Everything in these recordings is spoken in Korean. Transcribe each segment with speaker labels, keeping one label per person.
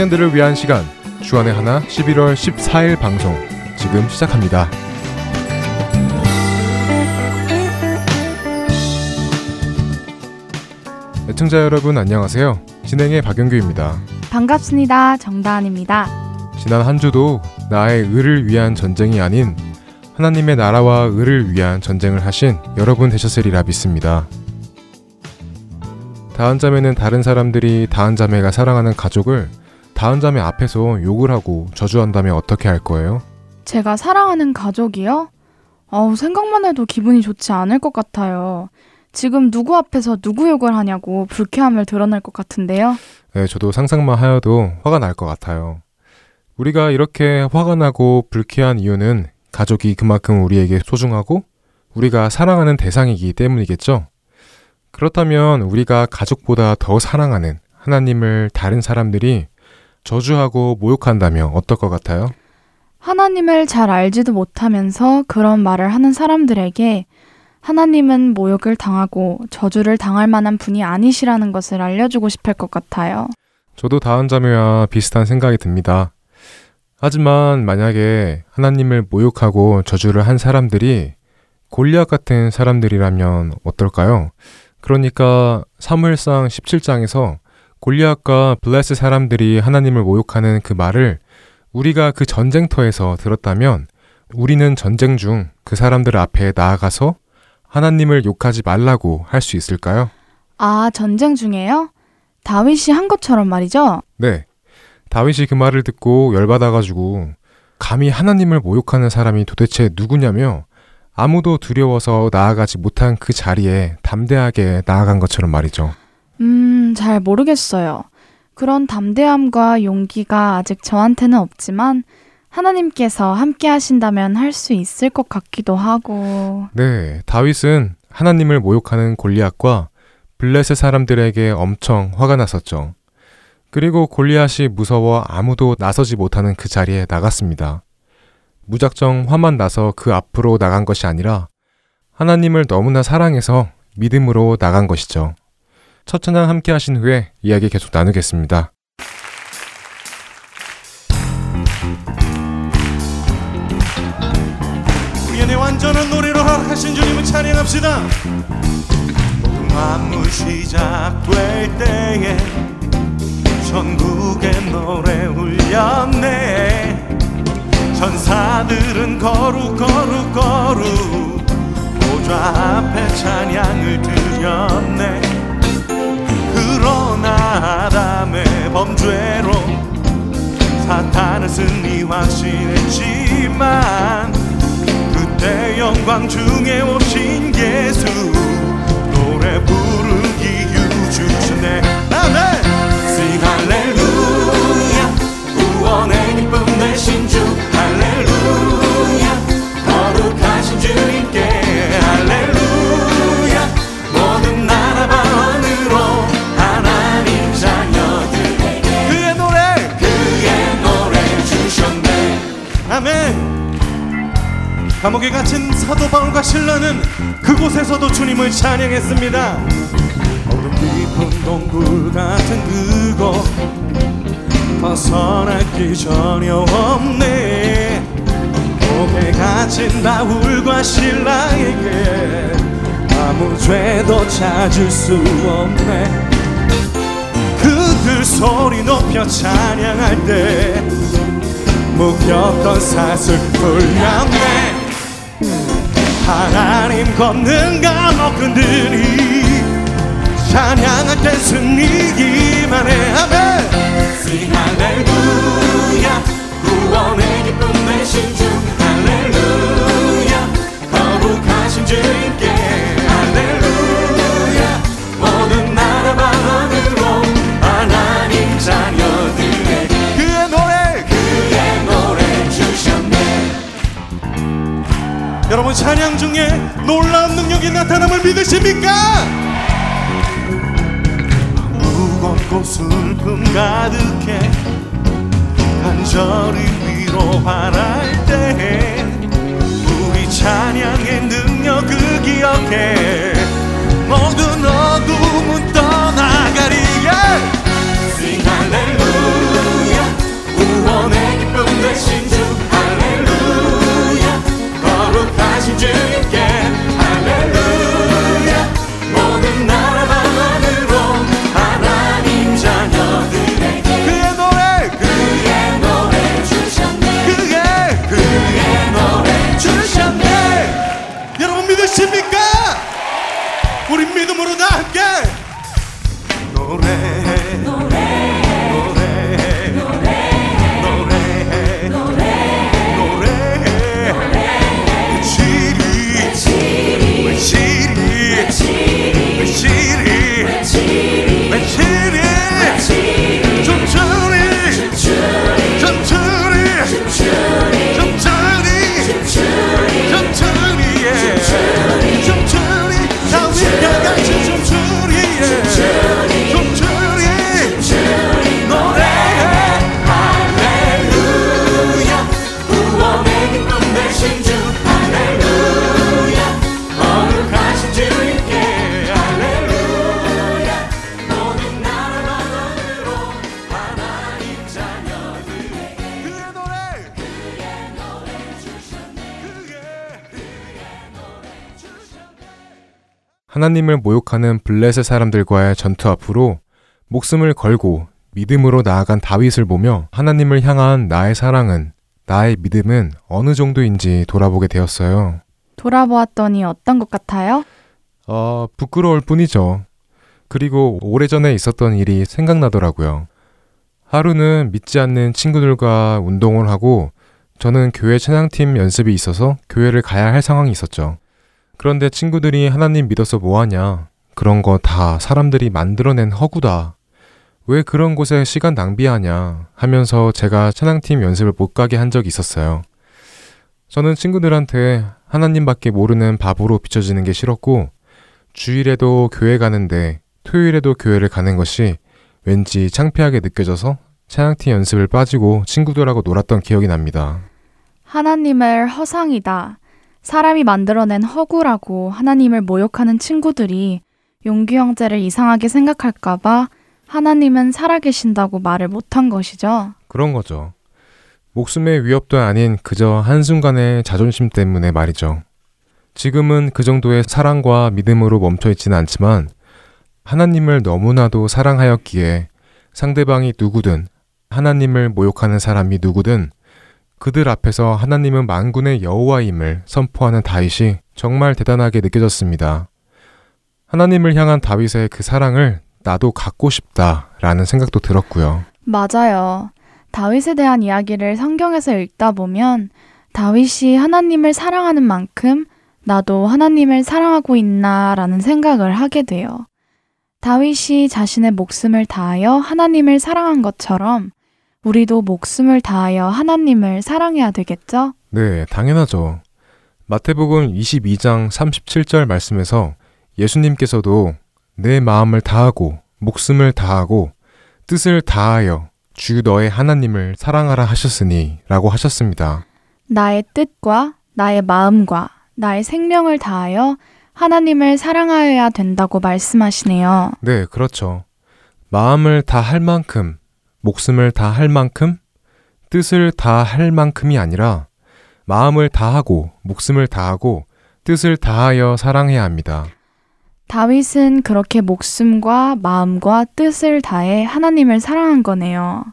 Speaker 1: 청년들을 위한 시간 주안의 하나 11월 14일 방송 지금 시작합니다. 애청자 여러분 안녕하세요. 진행의 박영규입니다.
Speaker 2: 반갑습니다. 정다은입니다.
Speaker 1: 지난 한 주도 나의 의를 위한 전쟁이 아닌 하나님의 나라와 의를 위한 전쟁을 하신 여러분 되셨으리라 믿습니다. 다은 자매는 다른 사람들이 다은 자매가 사랑하는 가족을 다은 자매 앞에서 욕을 하고 저주한다면 어떻게 할 거예요?
Speaker 2: 제가 사랑하는 가족이요? 어우, 생각만 해도 기분이 좋지 않을 것 같아요. 지금 누구 앞에서 누구 욕을 하냐고 불쾌함을 드러낼 것 같은데요.
Speaker 1: 네, 저도 상상만 하여도 화가 날 것 같아요. 우리가 이렇게 화가 나고 불쾌한 이유는 가족이 그만큼 우리에게 소중하고 우리가 사랑하는 대상이기 때문이겠죠? 그렇다면 우리가 가족보다 더 사랑하는 하나님을 다른 사람들이 저주하고 모욕한다면 어떨 것 같아요?
Speaker 2: 하나님을 잘 알지도 못하면서 그런 말을 하는 사람들에게 하나님은 모욕을 당하고 저주를 당할 만한 분이 아니시라는 것을 알려주고 싶을 것 같아요.
Speaker 1: 저도 다은 자매와 비슷한 생각이 듭니다. 하지만 만약에 하나님을 모욕하고 저주를 한 사람들이 골리앗 같은 사람들이라면 어떨까요? 그러니까 사무엘상 17장에서 골리앗과 블레스 사람들이 하나님을 모욕하는 그 말을 우리가 그 전쟁터에서 들었다면 우리는 전쟁 중 그 사람들 앞에 나아가서 하나님을 욕하지 말라고 할 수 있을까요?
Speaker 2: 아, 전쟁 중에요? 다윗이 한 것처럼 말이죠?
Speaker 1: 네. 다윗이 그 말을 듣고 열받아가지고 감히 하나님을 모욕하는 사람이 도대체 누구냐며 아무도 두려워서 나아가지 못한 그 자리에 담대하게 나아간 것처럼 말이죠.
Speaker 2: 음, 잘 모르겠어요. 그런 담대함과 용기가 아직 저한테는 없지만 하나님께서 함께 하신다면 할 수 있을 것 같기도 하고.
Speaker 1: 네, 다윗은 하나님을 모욕하는 골리앗과 블레셋 사람들에게 엄청 화가 났었죠. 그리고 골리앗이 무서워 아무도 나서지 못하는 그 자리에 나갔습니다. 무작정 화만 나서 그 앞으로 나간 것이 아니라 하나님을 너무나 사랑해서 믿음으로 나간 것이죠. 첫 찬양 함께 하신 후에 이야기 계속 나누겠습니다.
Speaker 3: 우연의 완전한 노래로 허락하신 주님을 찬양합시다. 만물 시작될 때에 전국의 노래 울렸네. 천사들은 거룩 거룩 거룩 보좌 앞에 찬양을 드렸네 아담의 범죄로 사탄을 승리 확신했지만 그때 영광 중에 오신 예수 노래 부르기 유주시네. 아멘 Sing 할렐루야 구원의 기쁨 내신 주. 할렐루야 감옥에 갇힌 사도 바울과 신라는 그곳에서도 주님을 찬양했습니다. 어둠 깊은 동굴 같은 그곳 벗어날 길 전혀 없네. 목에 갇힌 바울과 신라에게 아무 죄도 찾을 수 없네. 그들 소리 높여 찬양할 때 묶였던 사슬 풀렸네 하나님 걷는 감옥근들이 찬양할 때 승리기만 해 아멘. Sing 할렐루야. 구원의 기쁨 내신 주 할렐루야. 거룩하신 주님께 여러분 찬양 중에 놀라운 능력이 나타남을 믿으십니까? 무겁고 슬픔 가득해 간절히 위로 바랄 때 우리 찬양의 능력을 기억해 모든 어둠 주께 할렐루야. 모든 나라와 하늘로 하나님 자녀들에게 그의 노래 그의 노래 주셨네. 그의 그의 노래 주셨네. 여러분 믿으십니까? 우리 믿음으로 다 함께. 노래 노래.
Speaker 1: 하나님을 모욕하는 블레셋 사람들과의 전투 앞으로 목숨을 걸고 믿음으로 나아간 다윗을 보며 하나님을 향한 나의 사랑은 나의 믿음은 어느 정도인지 돌아보게 되었어요.
Speaker 2: 돌아보았더니 어떤 것 같아요?
Speaker 1: 어, 부끄러울 뿐이죠. 그리고 오래전에 있었던 일이 생각나더라고요. 하루는 믿지 않는 친구들과 운동을 하고 저는 교회 찬양팀 연습이 있어서 교회를 가야 할 상황이 있었죠. 그런데 친구들이 하나님 믿어서 뭐하냐. 그런 거 다 사람들이 만들어낸 허구다. 왜 그런 곳에 시간 낭비하냐 하면서 제가 찬양팀 연습을 못 가게 한 적이 있었어요. 저는 친구들한테 하나님밖에 모르는 바보로 비춰지는 게 싫었고 주일에도 교회 가는데 토요일에도 교회를 가는 것이 왠지 창피하게 느껴져서 찬양팀 연습을 빠지고 친구들하고 놀았던 기억이 납니다.
Speaker 2: 하나님을 허상이다. 사람이 만들어낸 허구라고 하나님을 모욕하는 친구들이 용규 형제를 이상하게 생각할까봐 하나님은 살아계신다고 말을 못한 것이죠.
Speaker 1: 그런 거죠. 목숨의 위협도 아닌 그저 한순간의 자존심 때문에 말이죠. 지금은 그 정도의 사랑과 믿음으로 멈춰 있지는 않지만 하나님을 너무나도 사랑하였기에 상대방이 누구든 하나님을 모욕하는 사람이 누구든 그들 앞에서 하나님은 만군의 여호와임을 선포하는 다윗이 정말 대단하게 느껴졌습니다. 하나님을 향한 다윗의 그 사랑을 나도 갖고 싶다라는 생각도 들었고요.
Speaker 2: 맞아요. 다윗에 대한 이야기를 성경에서 읽다 보면 다윗이 하나님을 사랑하는 만큼 나도 하나님을 사랑하고 있나라는 생각을 하게 돼요. 다윗이 자신의 목숨을 다하여 하나님을 사랑한 것처럼 우리도 목숨을 다하여 하나님을 사랑해야 되겠죠?
Speaker 1: 네, 당연하죠. 마태복음 22장 37절 말씀에서 예수님께서도 내 마음을 다하고 목숨을 다하고 뜻을 다하여 주 너의 하나님을 사랑하라 하셨으니 라고 하셨습니다.
Speaker 2: 나의 뜻과 나의 마음과 나의 생명을 다하여 하나님을 사랑하여야 된다고 말씀하시네요.
Speaker 1: 네, 그렇죠. 마음을 다할 만큼, 목숨을 다 할 만큼, 뜻을 다 할 만큼이 아니라 마음을 다하고 목숨을 다하고 뜻을 다하여 사랑해야 합니다.
Speaker 2: 다윗은 그렇게 목숨과 마음과 뜻을 다해 하나님을 사랑한 거네요.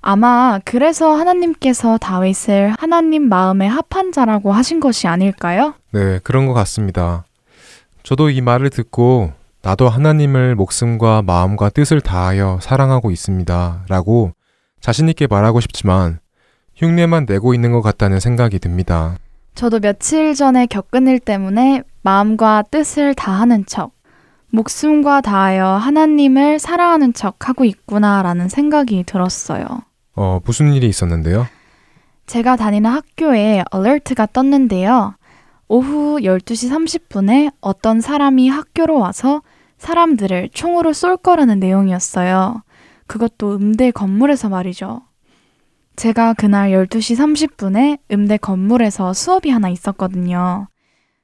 Speaker 2: 아마 그래서 하나님께서 다윗을 하나님 마음에 합한 자라고 하신 것이 아닐까요?
Speaker 1: 네, 그런 것 같습니다. 저도 이 말을 듣고 나도 하나님을 목숨과 마음과 뜻을 다하여 사랑하고 있습니다. 라고 자신있게 말하고 싶지만 흉내만 내고 있는 것 같다는 생각이 듭니다.
Speaker 2: 저도 며칠 전에 겪은 일 때문에 마음과 뜻을 다하는 척, 목숨과 다하여 하나님을 사랑하는 척 하고 있구나라는 생각이 들었어요.
Speaker 1: 어, 무슨 일이 있었는데요?
Speaker 2: 제가 다니는 학교에 얼트가 떴는데요. 오후 12시 30분에 어떤 사람이 학교로 와서 사람들을 총으로 쏠 거라는 내용이었어요. 그것도 음대 건물에서 말이죠. 제가 그날 12시 30분에 음대 건물에서 수업이 하나 있었거든요.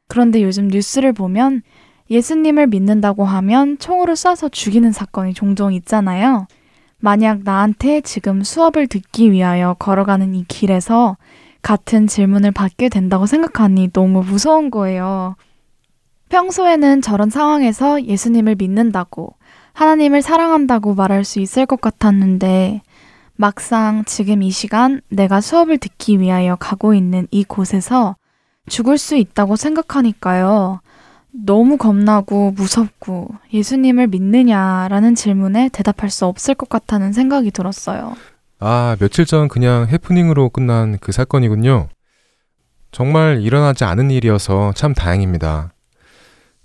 Speaker 2: 그런데 요즘 뉴스를 보면 예수님을 믿는다고 하면 총으로 쏴서 죽이는 사건이 종종 있잖아요. 만약 나한테 지금 수업을 듣기 위하여 걸어가는 이 길에서 같은 질문을 받게 된다고 생각하니 너무 무서운 거예요. 평소에는 저런 상황에서 예수님을 믿는다고, 하나님을 사랑한다고 말할 수 있을 것 같았는데, 막상 지금 이 시간 내가 수업을 듣기 위하여 가고 있는 이 곳에서 죽을 수 있다고 생각하니까요. 너무 겁나고 무섭고 예수님을 믿느냐라는 질문에 대답할 수 없을 것 같다는 생각이 들었어요.
Speaker 1: 아, 며칠 전 그냥 해프닝으로 끝난 그 사건이군요. 정말 일어나지 않은 일이어서 참 다행입니다.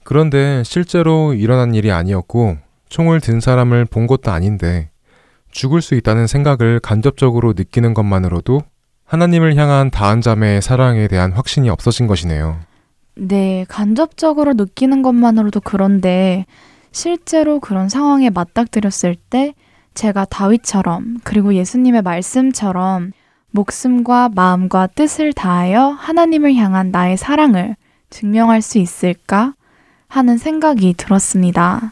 Speaker 1: 그런데 실제로 일어난 일이 아니었고 총을 든 사람을 본 것도 아닌데 죽을 수 있다는 생각을 간접적으로 느끼는 것만으로도 하나님을 향한 다한 자매의 사랑에 대한 확신이 없어진 것이네요.
Speaker 2: 네, 간접적으로 느끼는 것만으로도 그런데 실제로 그런 상황에 맞닥뜨렸을 때 제가 다윗처럼 그리고 예수님의 말씀처럼 목숨과 마음과 뜻을 다하여 하나님을 향한 나의 사랑을 증명할 수 있을까 하는 생각이 들었습니다.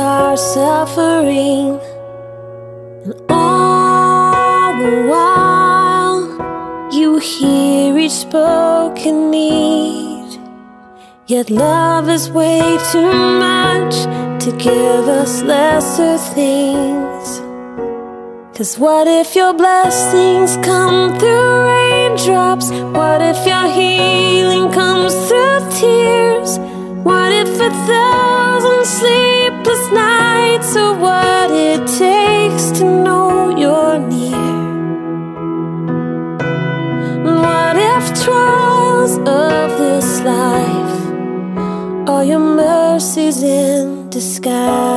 Speaker 4: our suffering. And all the while, you hear each spoken need. Yet love is way too much to give us lesser things. Cause what if your blessings come through raindrops? What if your healing comes through tears? What if a thousand sleepless nights are what it takes to know you're near? What if trials of this life are your mercies in disguise?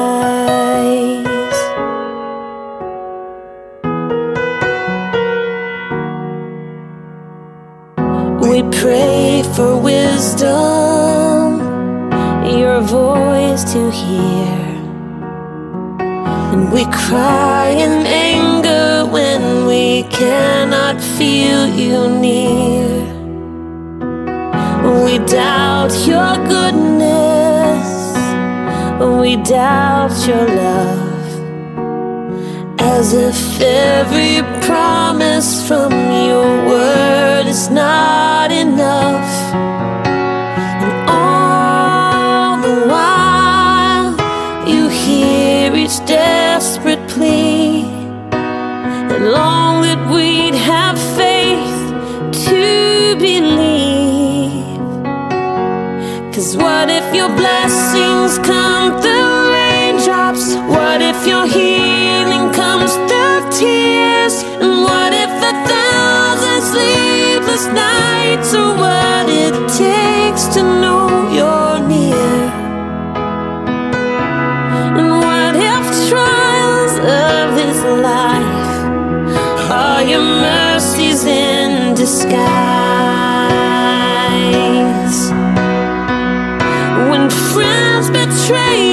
Speaker 4: Doubt your love. As if every promise from your word is not enough. And all the while, you hear each desperate plea and long that we'd have faith to believe. Cause what if your blessings come through tears? And what if a thousand sleepless nights are what it takes to know you're near? And what if trials of this life are your mercies in disguise? When friends betray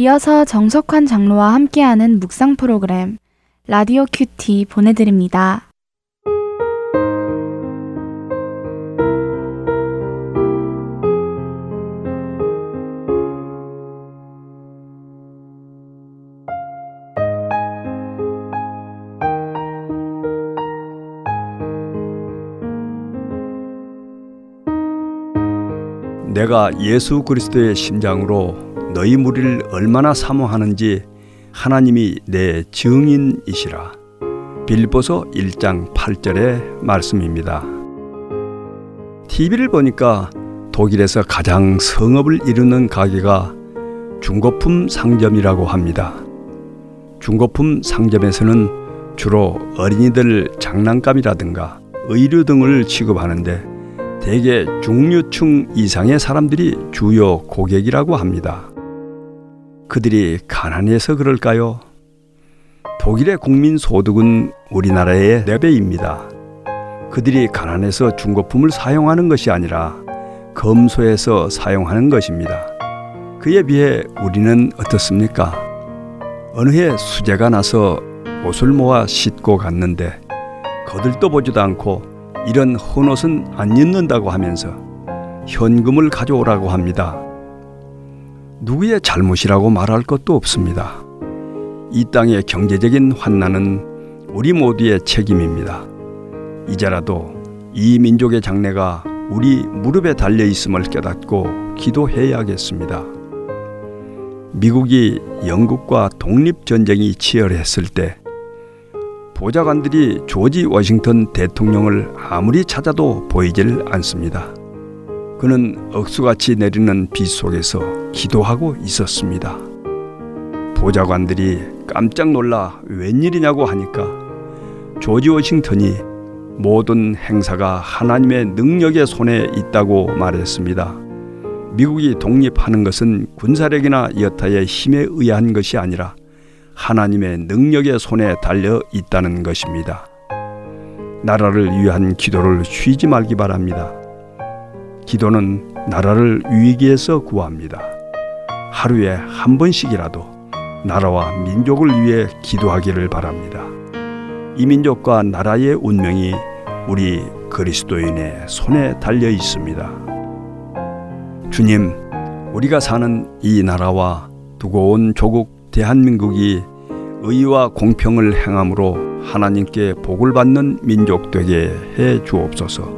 Speaker 2: 이어서 정석환 장로와 함께하는 묵상 프로그램 라디오 큐티 보내드립니다.
Speaker 5: 내가 예수 그리스도의 심장으로 너희 무리를 얼마나 사모하는지 하나님이 내 증인이시라. 빌보서 1장 8절의 말씀입니다. TV를 보니까 독일에서 가장 성업을 이루는 가게가 중고품 상점이라고 합니다. 중고품 상점에서는 주로 어린이들 장난감이라든가 의류 등을 취급하는데 대개 중류층 이상의 사람들이 주요 고객이라고 합니다. 그들이 가난해서 그럴까요? 독일의 국민 소득은 우리나라의 4배입니다. 그들이 가난해서 중고품을 사용하는 것이 아니라 검소해서 사용하는 것입니다. 그에 비해 우리는 어떻습니까? 어느 해 수재가 나서 옷을 모아 싣고 갔는데 거들떠 보지도 않고 이런 헌옷은 안 입는다고 하면서 현금을 가져오라고 합니다. 누구의 잘못이라고 말할 것도 없습니다. 이 땅의 경제적인 환난은 우리 모두의 책임입니다. 이제라도 이 민족의 장래가 우리 무릎에 달려 있음을 깨닫고 기도해야겠습니다. 미국이 영국과 독립 전쟁이 치열했을 때 보좌관들이 조지 워싱턴 대통령을 아무리 찾아도 보이질 않습니다. 그는 억수같이 내리는 비 속에서 기도하고 있었습니다. 보좌관들이 깜짝 놀라 웬일이냐고 하니까 조지 워싱턴이 모든 행사가 하나님의 능력의 손에 있다고 말했습니다. 미국이 독립하는 것은 군사력이나 여타의 힘에 의한 것이 아니라 하나님의 능력의 손에 달려 있다는 것입니다. 나라를 위한 기도를 쉬지 말기 바랍니다. 기도는 나라를 위기에서 구합니다. 하루에 한 번씩이라도 나라와 민족을 위해 기도하기를 바랍니다. 이 민족과 나라의 운명이 우리 그리스도인의 손에 달려 있습니다. 주님, 우리가 사는 이 나라와 두고 온 조국 대한민국이 의와 공평을 행함으로 하나님께 복을 받는 민족 되게 해 주옵소서.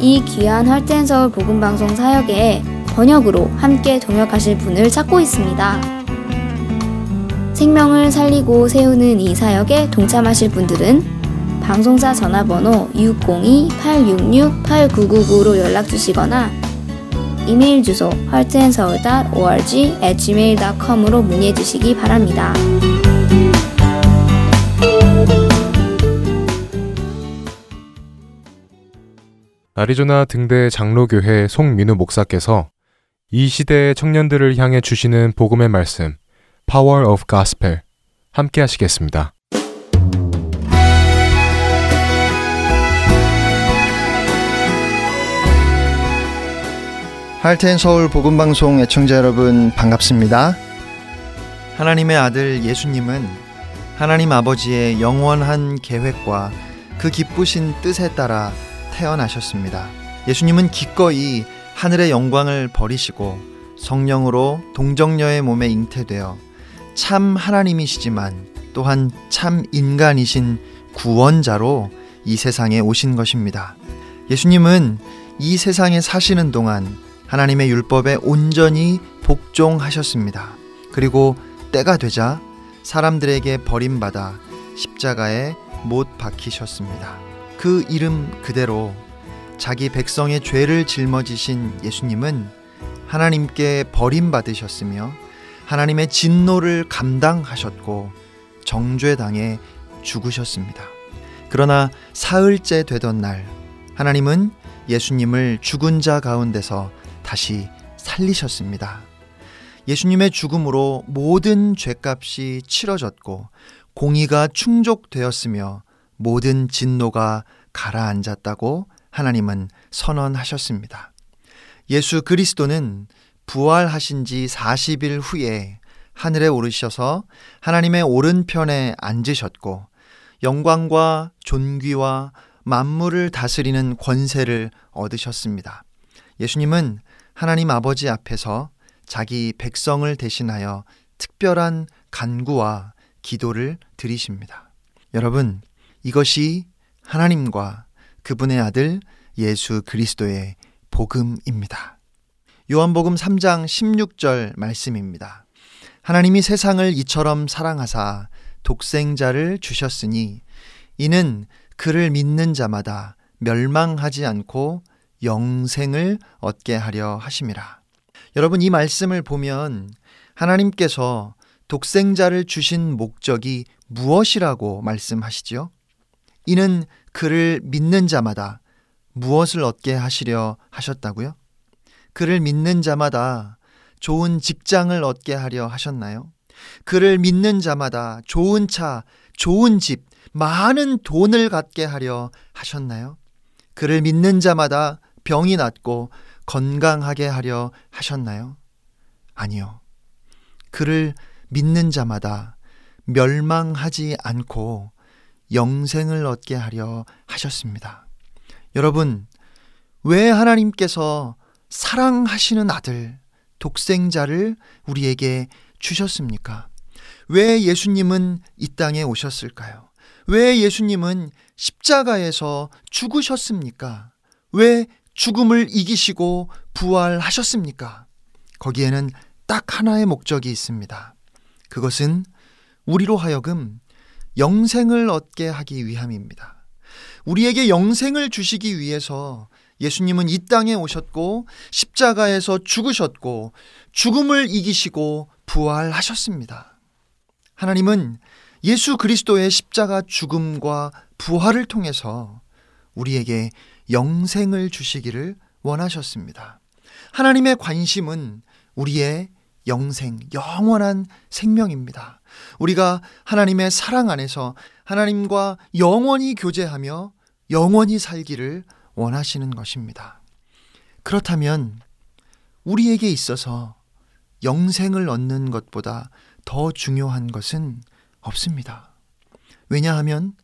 Speaker 6: 이 귀한 할텐서울 복음방송 사역에 번역으로 함께 동역하실 분을 찾고 있습니다. 생명을 살리고 세우는 이 사역에 동참하실 분들은 방송사 전화번호 602-866-8999로 연락 주시거나 이메일 주소 heartandseoul.org gmail.com으로 문의해 주시기 바랍니다.
Speaker 1: 아리조나 등대 장로교회 송민우 목사께서 이 시대의 청년들을 향해 주시는 복음의 말씀 Power of Gospel 함께 하시겠습니다.
Speaker 7: 할텐 서울 복음 방송 애청자 여러분 반갑습니다.
Speaker 8: 하나님의 아들 예수님은 하나님 아버지의 영원한 계획과 그 기쁘신 뜻에 따라 태어나셨습니다. 예수님은 기꺼이 하늘의 영광을 버리시고 성령으로 동정녀의 몸에 잉태되어 참 하나님이시지만 또한 참 인간이신 구원자로 이 세상에 오신 것입니다. 예수님은 이 세상에 사시는 동안 하나님의 율법에 온전히 복종하셨습니다. 그리고 때가 되자 사람들에게 버림받아 십자가에 못 박히셨습니다. 그 이름 그대로 자기 백성의 죄를 짊어지신 예수님은 하나님께 버림받으셨으며 하나님의 진노를 감당하셨고 정죄당해 죽으셨습니다. 그러나 사흘째 되던 날 하나님은 예수님을 죽은 자 가운데서 다시 살리셨습니다. 예수님의 죽음으로 모든 죄값이 치러졌고 공의가 충족되었으며 모든 진노가 가라앉았다고 하나님은 선언하셨습니다. 예수 그리스도는 부활하신 지 40일 후에 하늘에 오르셔서 하나님의 오른편에 앉으셨고 영광과 존귀와 만물을 다스리는 권세를 얻으셨습니다. 예수님은 하나님 아버지 앞에서 자기 백성을 대신하여 특별한 간구와 기도를 드리십니다. 여러분, 이것이 하나님과 그분의 아들 예수 그리스도의 복음입니다. 요한복음 3장 16절 말씀입니다. 하나님이 세상을 이처럼 사랑하사 독생자를 주셨으니 이는 그를 믿는 자마다 멸망하지 않고 영생을 얻게 하려 하심이라. 여러분 이 말씀을 보면 하나님께서 독생자를 주신 목적이 무엇이라고 말씀하시지요? 이는 그를 믿는 자마다 무엇을 얻게 하시려 하셨다고요? 그를 믿는 자마다 좋은 직장을 얻게 하려 하셨나요? 그를 믿는 자마다 좋은 차, 좋은 집, 많은 돈을 갖게 하려 하셨나요? 그를 믿는 자마다 병이 낫고 건강하게 하려 하셨나요? 아니요. 그를 믿는 자마다 멸망하지 않고 영생을 얻게 하려 하셨습니다. 여러분, 왜 하나님께서 사랑하시는 아들, 독생자를 우리에게 주셨습니까? 왜 예수님은 이 땅에 오셨을까요? 왜 예수님은 십자가에서 죽으셨습니까? 왜 죽음을 이기시고 부활하셨습니까? 거기에는 딱 하나의 목적이 있습니다. 그것은 우리로 하여금 영생을 얻게 하기 위함입니다. 우리에게 영생을 주시기 위해서 예수님은 이 땅에 오셨고 십자가에서 죽으셨고 죽음을 이기시고 부활하셨습니다. 하나님은 예수 그리스도의 십자가 죽음과 부활을 통해서 우리에게 영생을 주시기를 원하셨습니다. 하나님의 관심은 우리의 영생, 영원한 생명입니다. 우리가 하나님의 사랑 안에서 하나님과 영원히 교제하며 영원히 살기를 원하시는 것입니다. 그렇다면 우리에게 있어서 영생을 얻는 것보다 더 중요한 것은 없습니다. 왜냐하면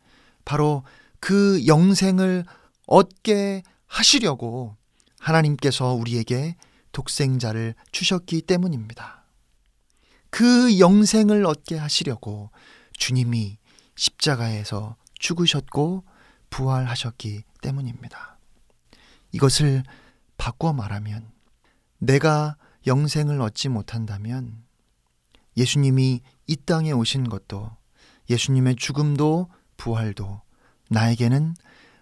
Speaker 8: 바로 그 영생을 얻게 하시려고 하나님께서 우리에게 독생자를 주셨기 때문입니다. 그 영생을 얻게 하시려고 주님이 십자가에서 죽으셨고 부활하셨기 때문입니다. 이것을 바꿔 말하면 내가 영생을 얻지 못한다면 예수님이 이 땅에 오신 것도 예수님의 죽음도 부활도 나에게는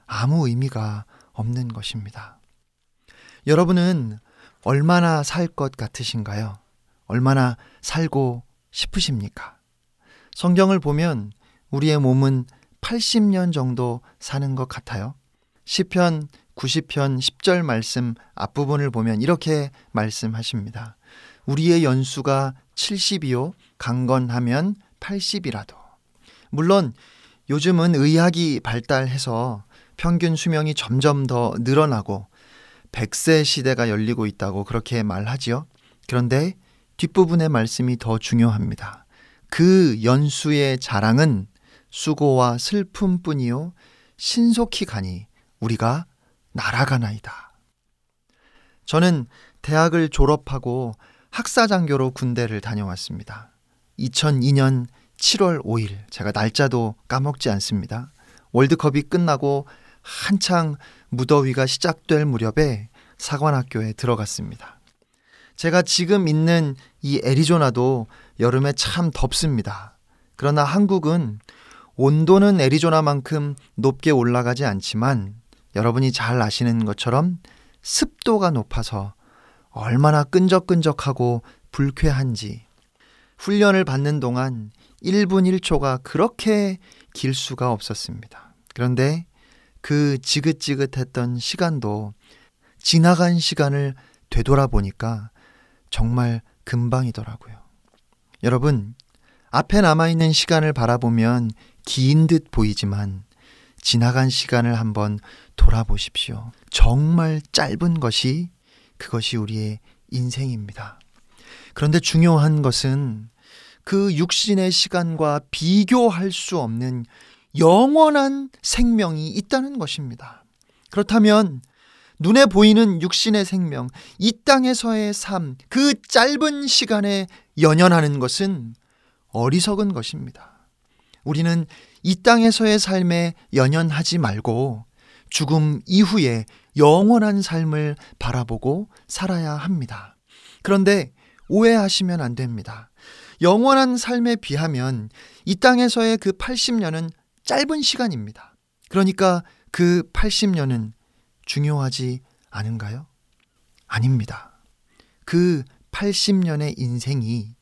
Speaker 8: 아무 의미가 없는 것입니다. 여러분은 얼마나 살 것 같으신가요? 얼마나 살고 싶으십니까? 성경을 보면 우리의 몸은 80년 정도 사는 것 같아요. 시편 90편 10절 말씀 앞부분을 보면 이렇게 말씀하십니다. 우리의 연수가 70이요 강건하면 80이라도. 물론 요즘은 의학이 발달해서 평균 수명이 점점 더 늘어나고 100세 시대가 열리고 있다고 그렇게 말하지요. 그런데 뒷부분의 말씀이 더 중요합니다. 그 연수의 자랑은 수고와 슬픔뿐이요 신속히 가니 우리가 날아가나이다. 저는 대학을 졸업하고 학사장교로 군대를 다녀왔습니다. 2002년 7월 5일 제가 날짜도 까먹지 않습니다. 월드컵이 끝나고 한창 무더위가 시작될 무렵에 사관학교에 들어갔습니다. 제가 지금 있는 이 애리조나도 여름에 참 덥습니다. 그러나 한국은 온도는 애리조나만큼 높게 올라가지 않지만 여러분이 잘 아시는 것처럼 습도가 높아서 얼마나 끈적끈적하고 불쾌한지 훈련을 받는 동안 1분 1초가 그렇게 길 수가 없었습니다. 그런데 그 지긋지긋했던 시간도 지나간 시간을 되돌아보니까 정말 금방이더라고요. 여러분, 앞에 남아있는 시간을 바라보면 긴 듯 보이지만 지나간 시간을 한번 돌아보십시오. 정말 짧은 것이 그것이 우리의 인생입니다. 그런데 중요한 것은 그 육신의 시간과 비교할 수 없는 영원한 생명이 있다는 것입니다. 그렇다면 눈에 보이는 육신의 생명, 이 땅에서의 삶, 그 짧은 시간에 연연하는 것은 어리석은 것입니다. 우리는 이 땅에서의 삶에 연연하지 말고 죽음 이후에 영원한 삶을 바라보고 살아야 합니다. 그런데 오해하시면 안 됩니다. 영원한 삶에 비하면 이 땅에서의 그 80년은 짧은 시간입니다. 그러니까 그 80년은 중요하지 않은가요? 아닙니다. 그 80년의 인생이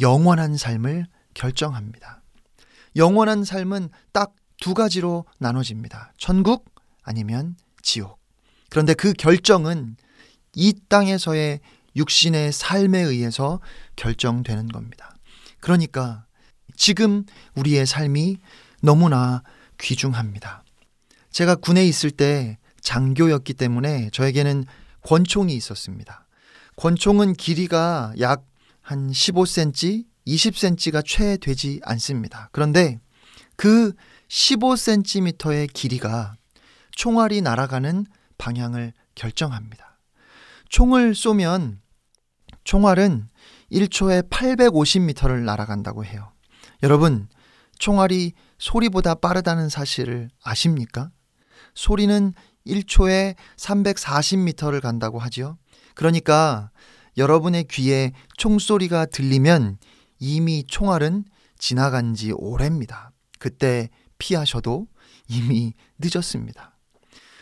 Speaker 8: 영원한 삶을 결정합니다. 영원한 삶은 딱 두 가지로 나눠집니다. 천국 아니면 지옥. 그런데 그 결정은 이 땅에서의 육신의 삶에 의해서 결정되는 겁니다. 그러니까 지금 우리의 삶이 너무나 귀중합니다. 제가 군에 있을 때 장교였기 때문에 저에게는 권총이 있었습니다. 권총은 길이가 약 한 15cm, 20cm가 채 되지 않습니다. 그런데 그 15cm의 길이가 총알이 날아가는 방향을 결정합니다. 총을 쏘면 총알은 1초에 850m를 날아간다고 해요. 여러분, 총알이 소리보다 빠르다는 사실을 아십니까? 소리는 1초에 340m를 간다고 하지요. 그러니까 여러분의 귀에 총소리가 들리면 이미 총알은 지나간 지 오래입니다. 그때 피하셔도 이미 늦었습니다.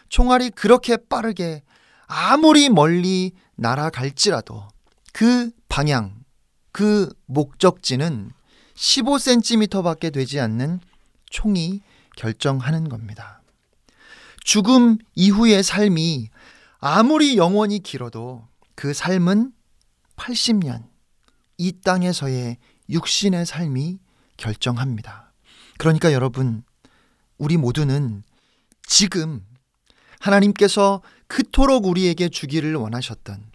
Speaker 8: 총알이 그렇게 빠르게 아무리 멀리 날아갈지라도 그 방향, 그 목적지는 15cm밖에 되지 않는 총이 결정하는 겁니다. 죽음 이후의 삶이 아무리 영원히 길어도 그 삶은 80년, 이 땅에서의 육신의 삶이 결정합니다. 그러니까 여러분, 우리 모두는 지금 하나님께서 그토록 우리에게 주기를 원하셨던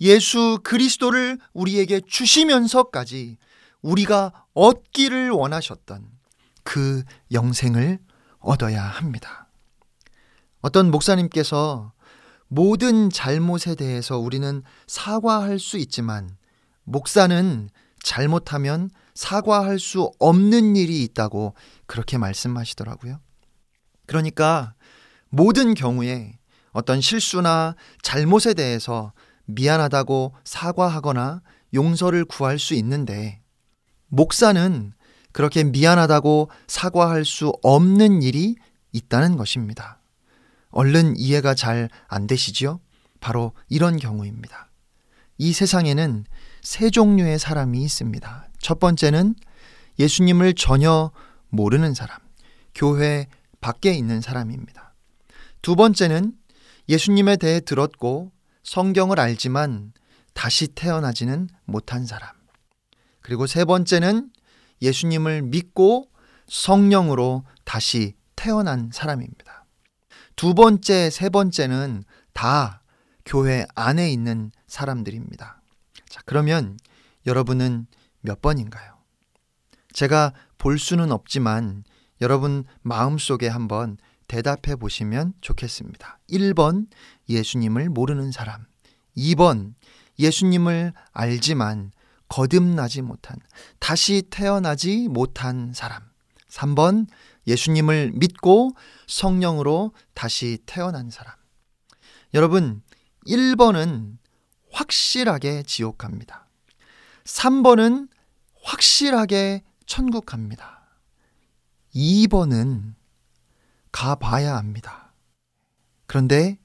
Speaker 8: 예수 그리스도를 우리에게 주시면서까지 우리가 얻기를 원하셨던 그 영생을 얻어야 합니다. 어떤 목사님께서 모든 잘못에 대해서 우리는 사과할 수 있지만 목사는 잘못하면 사과할 수 없는 일이 있다고 그렇게 말씀하시더라고요. 그러니까 모든 경우에 어떤 실수나 잘못에 대해서 미안하다고 사과하거나 용서를 구할 수 있는데 목사는 그렇게 미안하다고 사과할 수 없는 일이 있다는 것입니다. 얼른 이해가 잘 안 되시지요? 바로 이런 경우입니다. 이 세상에는 세 종류의 사람이 있습니다. 첫 번째는 예수님을 전혀 모르는 사람, 교회 밖에 있는 사람입니다. 두 번째는 예수님에 대해 들었고 성경을 알지만 다시 태어나지는 못한 사람. 그리고 세 번째는 예수님을 믿고 성령으로 다시 태어난 사람입니다. 두 번째, 세 번째는 다 교회 안에 있는 사람들입니다. 자, 그러면 여러분은 몇 번인가요? 제가 볼 수는 없지만 여러분 마음속에 한번 대답해 보시면 좋겠습니다. 1번 예수님을 모르는 사람. 2번 예수님을 알지만 거듭나지 못한, 다시 태어나지 못한 사람. 3번 예수님을 믿고 성령으로 다시 태어난 사람. 여러분, 1번은 확실하게 지옥 갑니다. 3번은 확실하게 천국 갑니다. 2번은 가봐야 합니다. 그런데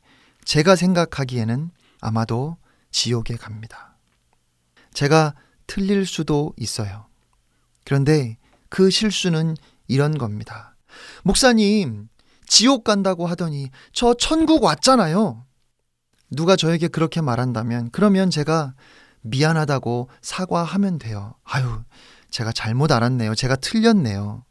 Speaker 8: 제가 생각하기에는 아마도 지옥에 갑니다. 제가 틀릴 수도 있어요. 그런데 그 실수는 이런 겁니다. 목사님, 지옥 간다고 하더니 저 천국 왔잖아요. 누가 저에게 그렇게 말한다면 그러면 제가 미안하다고 사과하면 돼요. 아유, 제가 잘못 알았네요. 제가 틀렸네요.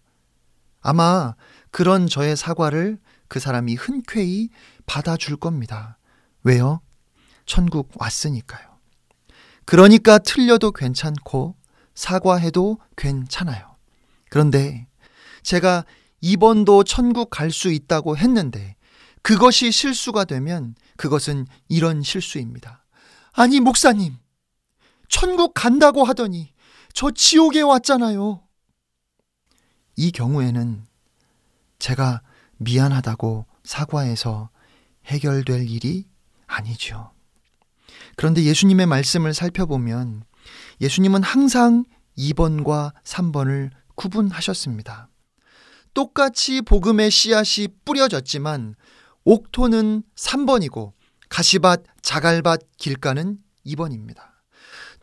Speaker 8: 아마 그런 저의 사과를 그 사람이 흔쾌히 받아줄 겁니다. 왜요? 천국 왔으니까요. 그러니까 틀려도 괜찮고 사과해도 괜찮아요. 그런데 제가 이번도 천국 갈 수 있다고 했는데 그것이 실수가 되면 그것은 이런 실수입니다. 아니, 목사님. 천국 간다고 하더니 저 지옥에 왔잖아요. 이 경우에는 제가 미안하다고 사과해서 해결될 일이 아니죠. 그런데 예수님의 말씀을 살펴보면 예수님은 항상 2번과 3번을 구분하셨습니다. 똑같이 복음의 씨앗이 뿌려졌지만 옥토는 3번이고 가시밭, 자갈밭, 길가는 2번입니다.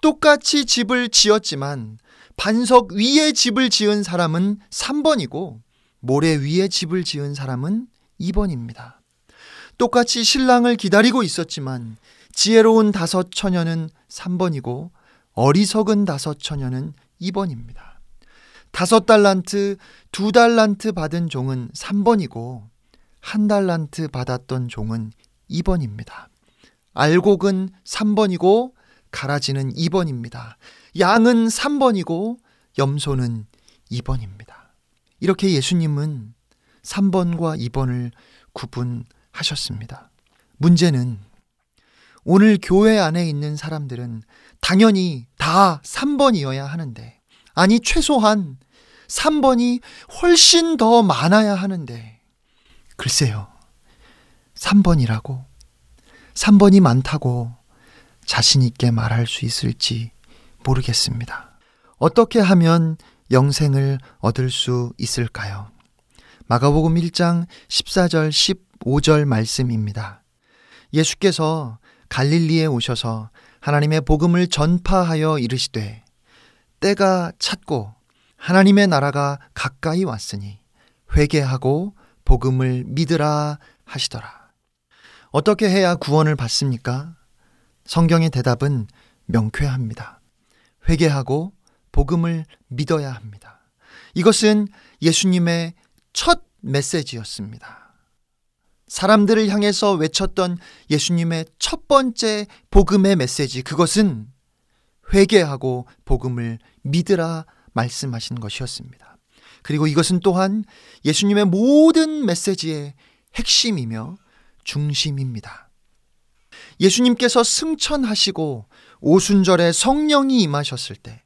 Speaker 8: 똑같이 집을 지었지만 반석 위에 집을 지은 사람은 3번이고 모래 위에 집을 지은 사람은 2번입니다. 똑같이 신랑을 기다리고 있었지만 지혜로운 다섯 처녀는 3번이고 어리석은 다섯 처녀는 2번입니다. 다섯 달란트, 두 달란트 받은 종은 3번이고 한 달란트 받았던 종은 2번입니다. 알곡은 3번이고 가라지는 2번입니다. 양은 3번이고 염소는 2번입니다. 이렇게 예수님은 3번과 2번을 구분하셨습니다. 문제는 오늘 교회 안에 있는 사람들은 당연히 다 3번이어야 하는데, 아니, 최소한 3번이 훨씬 더 많아야 하는데, 글쎄요. 3번이라고, 3번이 많다고 자신있게 말할 수 있을지 모르겠습니다. 어떻게 하면 영생을 얻을 수 있을까요? 마가복음 1장 14절 15절 말씀입니다. 예수께서 갈릴리에 오셔서 하나님의 복음을 전파하여 이르시되 때가 찼고 하나님의 나라가 가까이 왔으니 회개하고 복음을 믿으라 하시더라. 어떻게 해야 구원을 받습니까? 성경의 대답은 명쾌합니다. 회개하고 복음을 믿어야 합니다. 이것은 예수님의 첫 메시지였습니다. 사람들을 향해서 외쳤던 예수님의 첫 번째 복음의 메시지, 그것은 회개하고 복음을 믿으라 말씀하신 것이었습니다. 그리고 이것은 또한 예수님의 모든 메시지의 핵심이며 중심입니다. 예수님께서 승천하시고 오순절에 성령이 임하셨을 때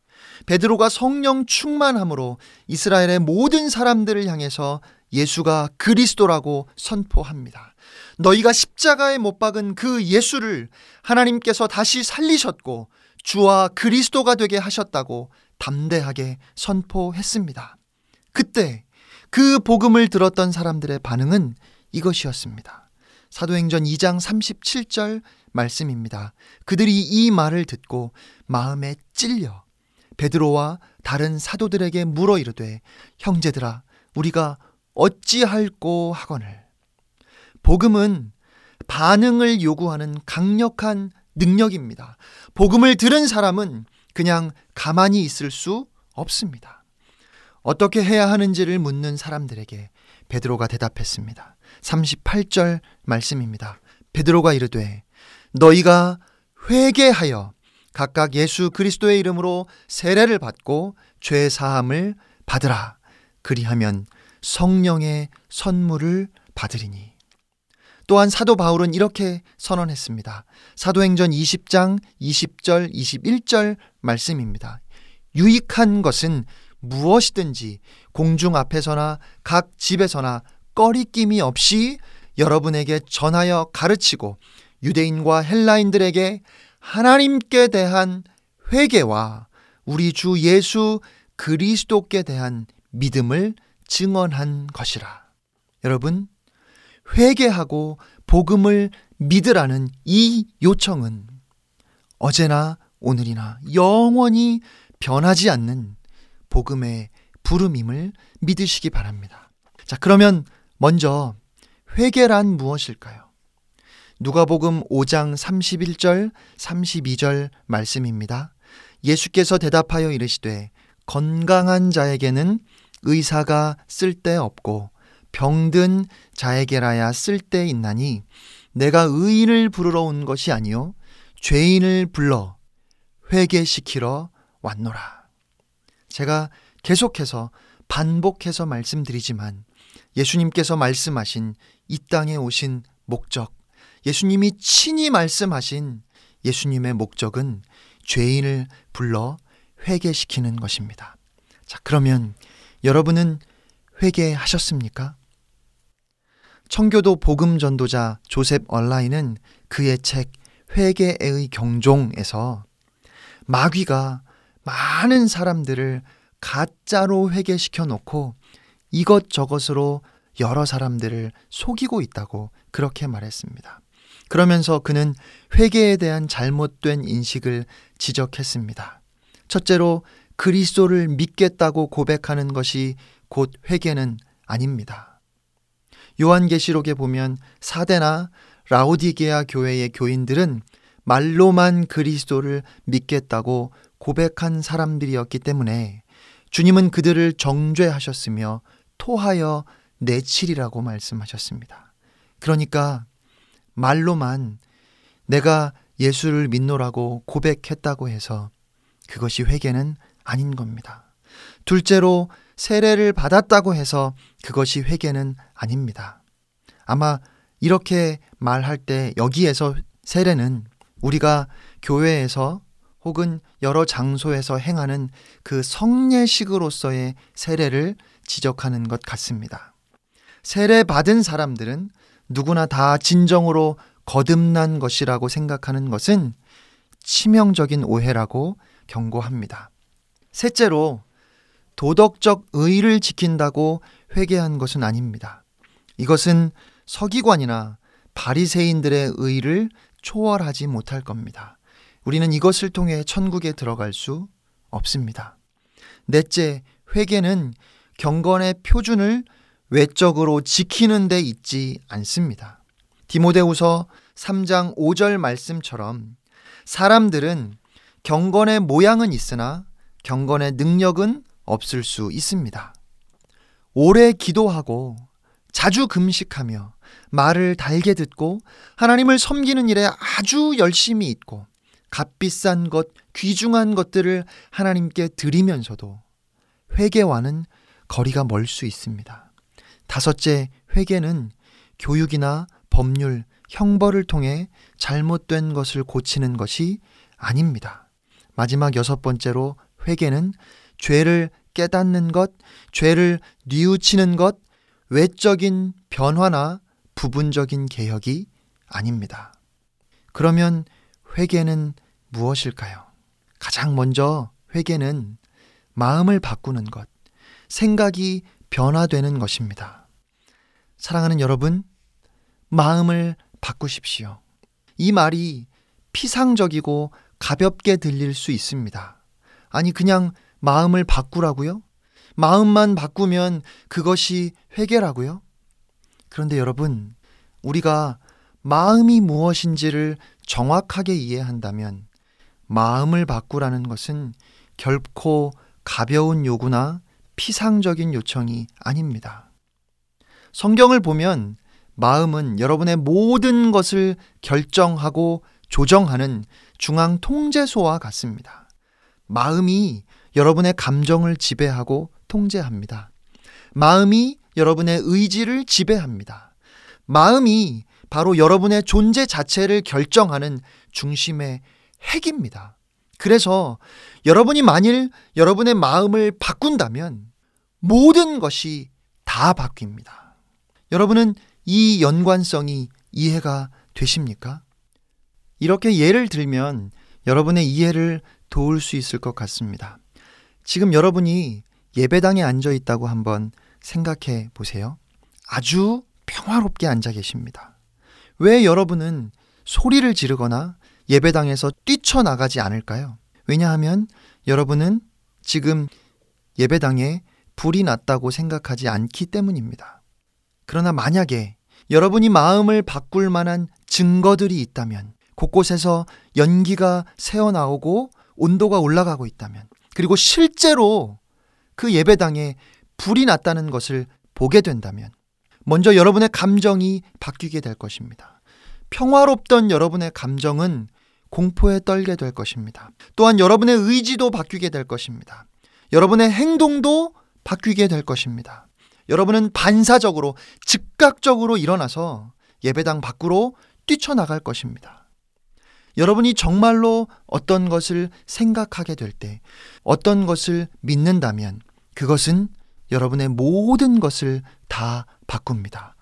Speaker 8: 베드로가 성령 충만함으로 이스라엘의 모든 사람들을 향해서 예수가 그리스도라고 선포합니다. 너희가 십자가에 못 박은 그 예수를 하나님께서 다시 살리셨고 주와 그리스도가 되게 하셨다고 담대하게 선포했습니다. 그때 그 복음을 들었던 사람들의 반응은 이것이었습니다. 사도행전 2장 37절 말씀입니다. 그들이 이 말을 듣고 마음에 찔려 베드로와 다른 사도들에게 물어 이르되 형제들아 우리가 어찌할꼬 하거늘 복음은 반응을 요구하는 강력한 능력입니다. 복음을 들은 사람은 그냥 가만히 있을 수 없습니다. 어떻게 해야 하는지를 묻는 사람들에게 베드로가 대답했습니다. 38절 말씀입니다. 베드로가 이르되 너희가 회개하여 각각 예수 그리스도의 이름으로 세례를 받고 죄 사함을 받으라. 그리하면 성령의 선물을 받으리니. 또한 사도 바울은 이렇게 선언했습니다. 사도행전 20장 20절 21절 말씀입니다. 유익한 것은 무엇이든지 공중 앞에서나 각 집에서나 꺼리낌이 없이 여러분에게 전하여 가르치고 유대인과 헬라인들에게 하나님께 대한 회개와 우리 주 예수 그리스도께 대한 믿음을 증언한 것이라. 여러분, 회개하고 복음을 믿으라는 이 요청은 어제나 오늘이나 영원히 변하지 않는 복음의 부름임을 믿으시기 바랍니다. 자, 그러면 먼저 회개란 무엇일까요? 누가복음 5장 31절 32절 말씀입니다. 예수께서 대답하여 이르시되 건강한 자에게는 의사가 쓸데없고 병든 자에게라야 쓸데 있나니 내가 의인을 부르러 온 것이 아니요 죄인을 불러 회개시키러 왔노라. 제가 계속해서 반복해서 말씀드리지만 예수님께서 말씀하신 이 땅에 오신 목적, 예수님이 친히 말씀하신 예수님의 목적은 죄인을 불러 회개시키는 것입니다. 자, 그러면 여러분은 회개하셨습니까? 청교도 복음 전도자 조셉 얼라인은 그의 책 회개의 경종에서 마귀가 많은 사람들을 가짜로 회개시켜 놓고 이것저것으로 여러 사람들을 속이고 있다고 그렇게 말했습니다. 그러면서 그는 회개에 대한 잘못된 인식을 지적했습니다. 첫째로 그리스도를 믿겠다고 고백하는 것이 곧 회개는 아닙니다. 요한계시록에 보면 사대나 라오디게아 교회의 교인들은 말로만 그리스도를 믿겠다고 고백한 사람들이었기 때문에 주님은 그들을 정죄하셨으며 토하여 내치리라고 말씀하셨습니다. 그러니까 말로만 내가 예수를 믿노라고 고백했다고 해서 그것이 회개는 아닌 겁니다. 둘째로 세례를 받았다고 해서 그것이 회개는 아닙니다. 아마 이렇게 말할 때 여기에서 세례는 우리가 교회에서 혹은 여러 장소에서 행하는 그 성례식으로서의 세례를 지적하는 것 같습니다. 세례 받은 사람들은 누구나 다 진정으로 거듭난 것이라고 생각하는 것은 치명적인 오해라고 경고합니다. 셋째로 도덕적 의를 지킨다고 회개한 것은 아닙니다. 이것은 서기관이나 바리새인들의 의를 초월하지 못할 겁니다. 우리는 이것을 통해 천국에 들어갈 수 없습니다. 넷째, 회개는 경건의 표준을 외적으로 지키는 데 있지 않습니다. 디모데후서 3장 5절 말씀처럼 사람들은 경건의 모양은 있으나 경건의 능력은 없을 수 있습니다. 오래 기도하고 자주 금식하며 말을 달게 듣고 하나님을 섬기는 일에 아주 열심히 있고 값비싼 것, 귀중한 것들을 하나님께 드리면서도 회개와는 거리가 멀 수 있습니다. 다섯째, 회개는 교육이나 법률, 형벌을 통해 잘못된 것을 고치는 것이 아닙니다. 마지막 여섯 번째로 회개는 죄를 깨닫는 것, 죄를 뉘우치는 것, 외적인 변화나 부분적인 개혁이 아닙니다. 그러면 회개는 무엇일까요? 가장 먼저 회개는 마음을 바꾸는 것, 생각이 변화되는 것입니다. 사랑하는 여러분, 마음을 바꾸십시오. 이 말이 피상적이고 가볍게 들릴 수 있습니다. 아니, 그냥 마음을 바꾸라고요? 마음만 바꾸면 그것이 회개라고요? 그런데 여러분, 우리가 마음이 무엇인지를 정확하게 이해한다면 마음을 바꾸라는 것은 결코 가벼운 요구나 피상적인 요청이 아닙니다. 성경을 보면 마음은 여러분의 모든 것을 결정하고 조정하는 중앙 통제소와 같습니다. 마음이 여러분의 감정을 지배하고 통제합니다. 마음이 여러분의 의지를 지배합니다. 마음이 바로 여러분의 존재 자체를 결정하는 중심의 핵입니다. 그래서 여러분이 만일 여러분의 마음을 바꾼다면 모든 것이 다 바뀝니다. 여러분은 이 연관성이 이해가 되십니까? 이렇게 예를 들면 여러분의 이해를 도울 수 있을 것 같습니다. 지금 여러분이 예배당에 앉아 있다고 한번 생각해 보세요. 아주 평화롭게 앉아 계십니다. 왜 여러분은 소리를 지르거나 예배당에서 뛰쳐나가지 않을까요? 왜냐하면 여러분은 지금 예배당에 불이 났다고 생각하지 않기 때문입니다. 그러나 만약에 여러분이 마음을 바꿀 만한 증거들이 있다면, 곳곳에서 연기가 새어나오고 온도가 올라가고 있다면, 그리고 실제로 그 예배당에 불이 났다는 것을 보게 된다면, 먼저 여러분의 감정이 바뀌게 될 것입니다. 평화롭던 여러분의 감정은 공포에 떨게 될 것입니다. 또한 여러분의 의지도 바뀌게 될 것입니다. 여러분의 행동도 바뀌게 될 것입니다. 여러분은 반사적으로 즉각적으로 일어나서 예배당 밖으로 뛰쳐나갈 것입니다. 여러분이 정말로 어떤 것을 생각하게 될 때, 어떤 것을 믿는다면 그것은 여러분의 모든 것을 다 바꿉니다.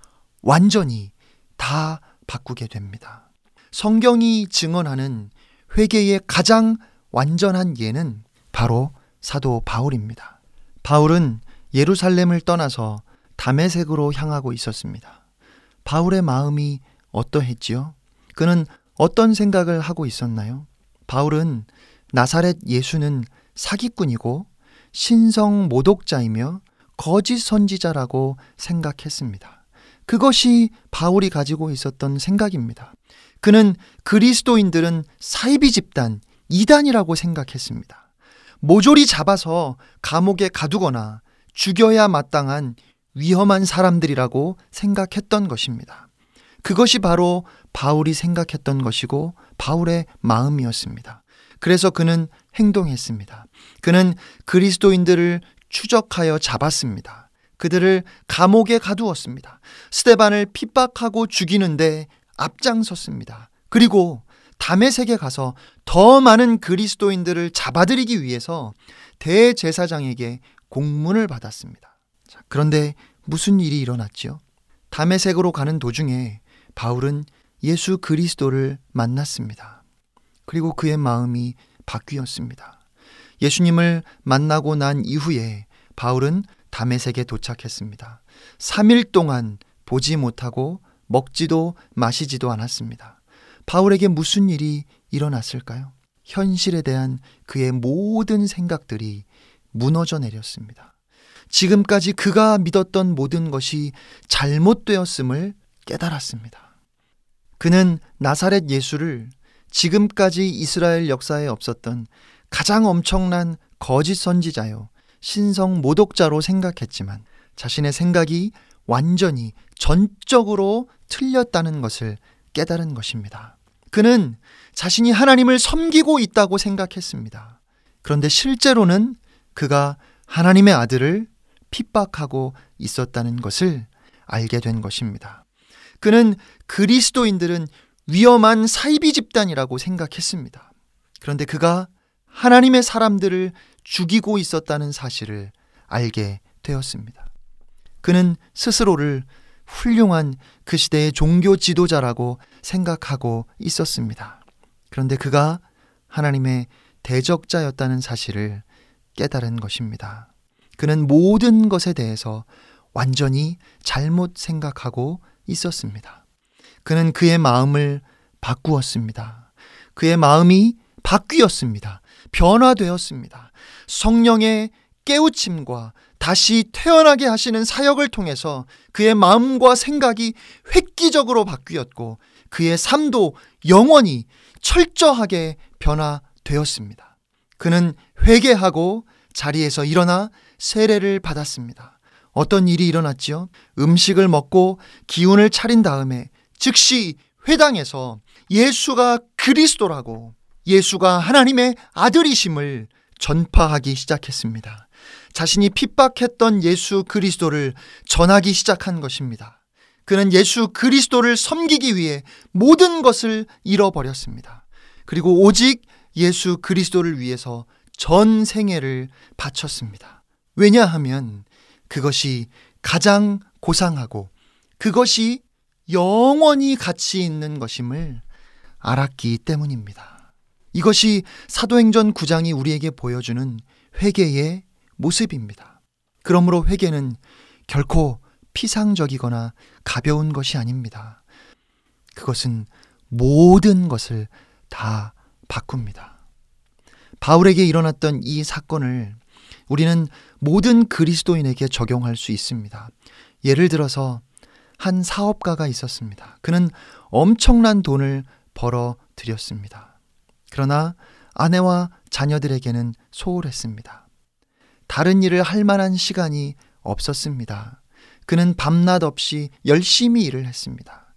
Speaker 8: 완전히 다 바꾸게 됩니다. 성경이 증언하는 회개의 가장 완전한 예는 바로 사도 바울입니다. 바울은 예루살렘을 떠나서 담에색으로 향하고 있었습니다. 바울의 마음이 어떠했지요? 그는 어떤 생각을 하고 있었나요? 바울은 나사렛 예수는 사기꾼이고 신성 모독자이며 거짓 선지자라고 생각했습니다. 그것이 바울이 가지고 있었던 생각입니다. 그는 그리스도인들은 사이비 집단, 이단이라고 생각했습니다. 모조리 잡아서 감옥에 가두거나 죽여야 마땅한 위험한 사람들이라고 생각했던 것입니다. 그것이 바로 바울이 생각했던 것이고 바울의 마음이었습니다. 그래서 그는 행동했습니다. 그는 그리스도인들을 추적하여 잡았습니다. 그들을 감옥에 가두었습니다. 스테반을 핍박하고 죽이는데 앞장섰습니다. 그리고 담의색에 가서 더 많은 그리스도인들을 잡아들이기 위해서 대제사장에게 공문을 받았습니다. 자, 그런데 무슨 일이 일어났지요? 담의색으로 가는 도중에 바울은 예수 그리스도를 만났습니다. 그리고 그의 마음이 바뀌었습니다. 예수님을 만나고 난 이후에 바울은 담에색에 도착했습니다. 3일 동안 보지 못하고 먹지도 마시지도 않았습니다. 바울에게 무슨 일이 일어났을까요? 현실에 대한 그의 모든 생각들이 무너져 내렸습니다. 지금까지 그가 믿었던 모든 것이 잘못되었음을 깨달았습니다. 그는 나사렛 예수를 지금까지 이스라엘 역사에 없었던 가장 엄청난 거짓 선지자요, 신성 모독자로 생각했지만 자신의 생각이 완전히 전적으로 틀렸다는 것을 깨달은 것입니다. 그는 자신이 하나님을 섬기고 있다고 생각했습니다. 그런데 실제로는 그가 하나님의 아들을 핍박하고 있었다는 것을 알게 된 것입니다. 그는 그리스도인들은 위험한 사이비 집단이라고 생각했습니다. 그런데 그가 하나님의 사람들을 죽이고 있었다는 사실을 알게 되었습니다. 그는 스스로를 훌륭한 그 시대의 종교 지도자라고 생각하고 있었습니다. 그런데 그가 하나님의 대적자였다는 사실을 깨달은 것입니다. 그는 모든 것에 대해서 완전히 잘못 생각하고 있었습니다. 그는 그의 마음을 바꾸었습니다. 그의 마음이 바뀌었습니다. 변화되었습니다. 성령의 깨우침과 다시 태어나게 하시는 사역을 통해서 그의 마음과 생각이 획기적으로 바뀌었고 그의 삶도 영원히 철저하게 변화되었습니다. 그는 회개하고 자리에서 일어나 세례를 받았습니다. 어떤 일이 일어났지요? 음식을 먹고 기운을 차린 다음에 즉시 회당에서 예수가 그리스도라고 예수가 하나님의 아들이심을 전파하기 시작했습니다. 자신이 핍박했던 예수 그리스도를 전하기 시작한 것입니다. 그는 예수 그리스도를 섬기기 위해 모든 것을 잃어버렸습니다. 그리고 오직 예수 그리스도를 위해서 전 생애를 바쳤습니다. 왜냐하면 그것이 가장 고상하고 그것이 영원히 가치 있는 것임을 알았기 때문입니다. 이것이 사도행전 9장이 우리에게 보여주는 회개의 모습입니다. 그러므로 회개는 결코 피상적이거나 가벼운 것이 아닙니다. 그것은 모든 것을 다 바꿉니다. 바울에게 일어났던 이 사건을 우리는 모든 그리스도인에게 적용할 수 있습니다. 예를 들어서 한 사업가가 있었습니다. 그는 엄청난 돈을 벌어 들였습니다. 그러나 아내와 자녀들에게는 소홀했습니다. 다른 일을 할 만한 시간이 없었습니다. 그는 밤낮 없이 열심히 일을 했습니다.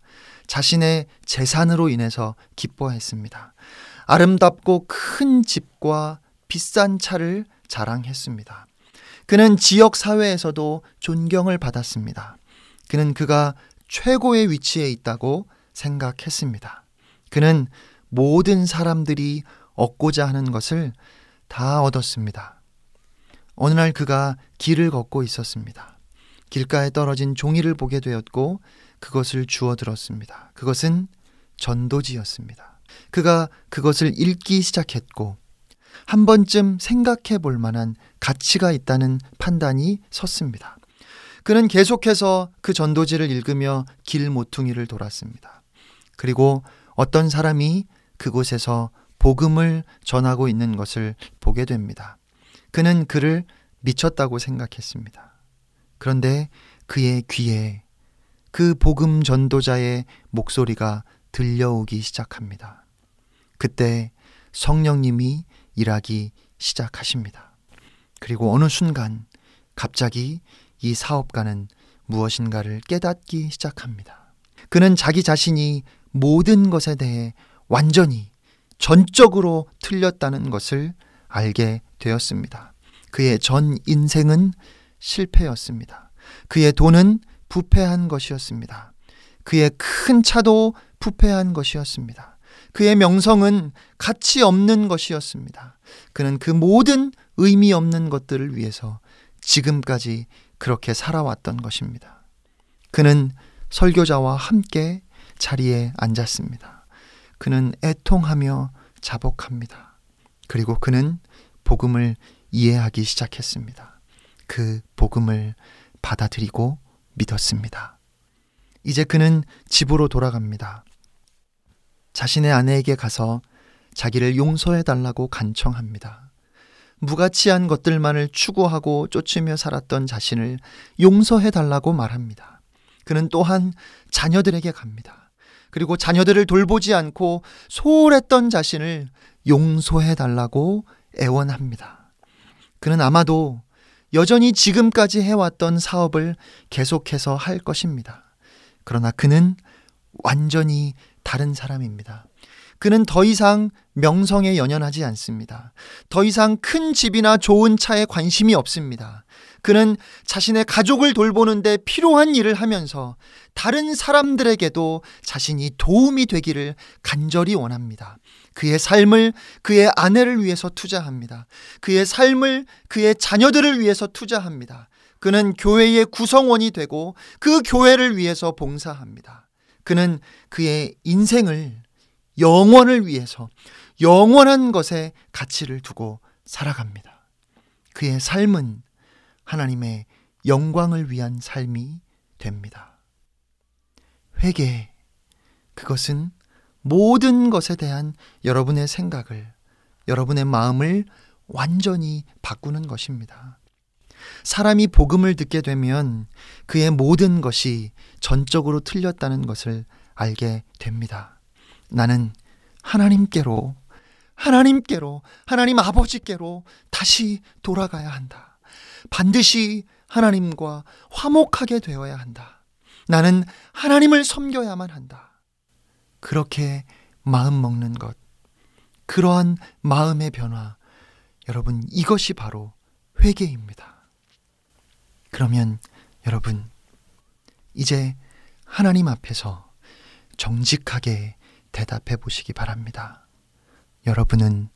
Speaker 8: 자신의 재산으로 인해서 기뻐했습니다. 아름답고 큰 집과 비싼 차를 자랑했습니다. 그는 지역 사회에서도 존경을 받았습니다. 그는 그가 최고의 위치에 있다고 생각했습니다. 그는 모든 사람들이 얻고자 하는 것을 다 얻었습니다. 어느 날 그가 길을 걷고 있었습니다. 길가에 떨어진 종이를 보게 되었고 그것을 주워 들었습니다. 그것은 전도지였습니다. 그가 그것을 읽기 시작했고 한 번쯤 생각해 볼 만한 가치가 있다는 판단이 섰습니다. 그는 계속해서 그 전도지를 읽으며 길 모퉁이를 돌았습니다. 그리고 어떤 사람이 그곳에서 복음을 전하고 있는 것을 보게 됩니다. 그는 그를 미쳤다고 생각했습니다. 그런데 그의 귀에 그 복음 전도자의 목소리가 들려오기 시작합니다. 그때 성령님이 일하기 시작하십니다. 그리고 어느 순간 갑자기 이 사업가는 무엇인가를 깨닫기 시작합니다. 그는 자기 자신이 모든 것에 대해 완전히 전적으로 틀렸다는 것을 알게 되었습니다. 그의 전 인생은 실패였습니다. 그의 돈은 부패한 것이었습니다. 그의 큰 차도 부패한 것이었습니다. 그의 명성은 가치 없는 것이었습니다. 그는 그 모든 의미 없는 것들을 위해서 지금까지 그렇게 살아왔던 것입니다. 그는 설교자와 함께 자리에 앉았습니다. 그는 애통하며 자복합니다. 그리고 그는 복음을 이해하기 시작했습니다. 그 복음을 받아들이고 믿었습니다. 이제 그는 집으로 돌아갑니다. 자신의 아내에게 가서 자기를 용서해 달라고 간청합니다. 무가치한 것들만을 추구하고 쫓으며 살았던 자신을 용서해 달라고 말합니다. 그는 또한 자녀들에게 갑니다. 그리고 자녀들을 돌보지 않고 소홀했던 자신을 용서해 달라고 애원합니다. 그는 아마도 여전히 지금까지 해왔던 사업을 계속해서 할 것입니다. 그러나 그는 완전히 다른 사람입니다. 그는 더 이상 명성에 연연하지 않습니다. 더 이상 큰 집이나 좋은 차에 관심이 없습니다. 그는 자신의 가족을 돌보는데 필요한 일을 하면서 다른 사람들에게도 자신이 도움이 되기를 간절히 원합니다. 그의 삶을 그의 아내를 위해서 투자합니다. 그의 삶을 그의 자녀들을 위해서 투자합니다. 그는 교회의 구성원이 되고 그 교회를 위해서 봉사합니다. 그는 그의 인생을 영원을 위해서 영원한 것에 가치를 두고 살아갑니다. 그의 삶은 하나님의 영광을 위한 삶이 됩니다. 회개, 그것은 모든 것에 대한 여러분의 생각을, 여러분의 마음을 완전히 바꾸는 것입니다. 사람이 복음을 듣게 되면 그의 모든 것이 전적으로 틀렸다는 것을 알게 됩니다. 나는 하나님께로, 하나님께로, 하나님 아버지께로 다시 돌아가야 한다. 반드시 하나님과 화목하게 되어야 한다. 나는 하나님을 섬겨야만 한다. 그렇게 마음 먹는 것, 그러한 마음의 변화, 여러분, 이것이 바로 회개입니다. 그러면 여러분, 이제 하나님 앞에서 정직하게 대답해 보시기 바랍니다. 여러분은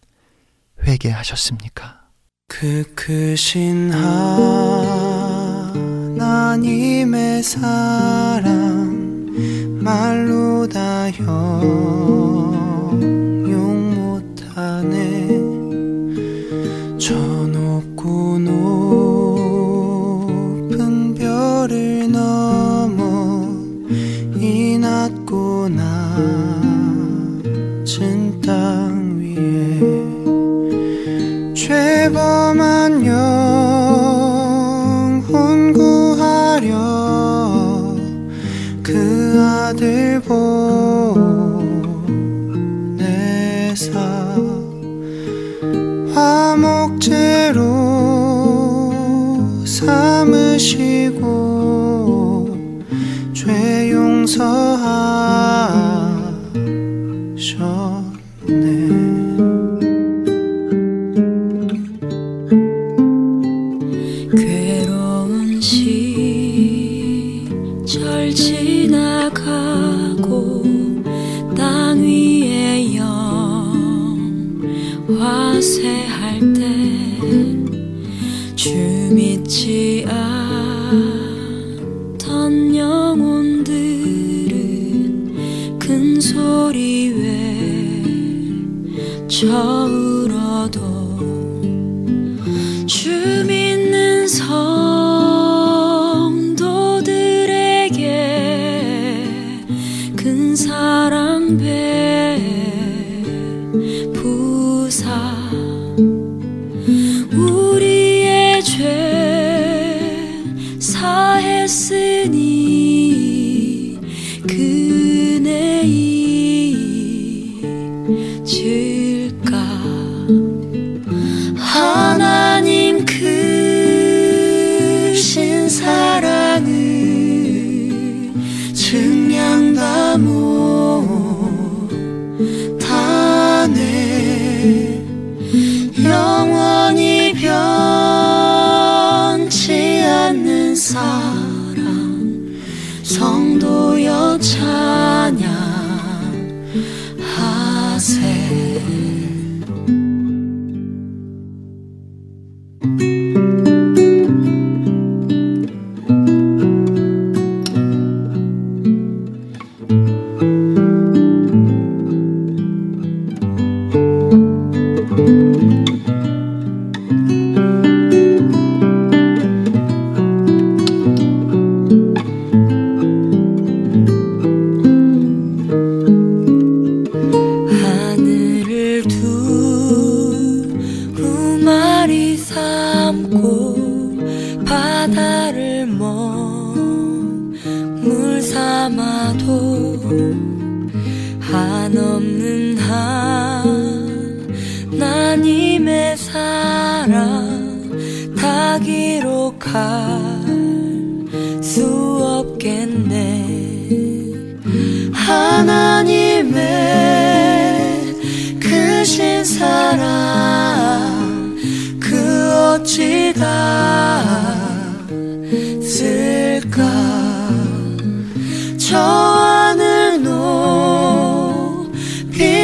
Speaker 8: 회개하셨습니까?
Speaker 9: 그 크신 하나님의 사랑 말로 다 형용 못하네
Speaker 4: 저 높고 높은 별을 넘어 이 낮고 낮은 땅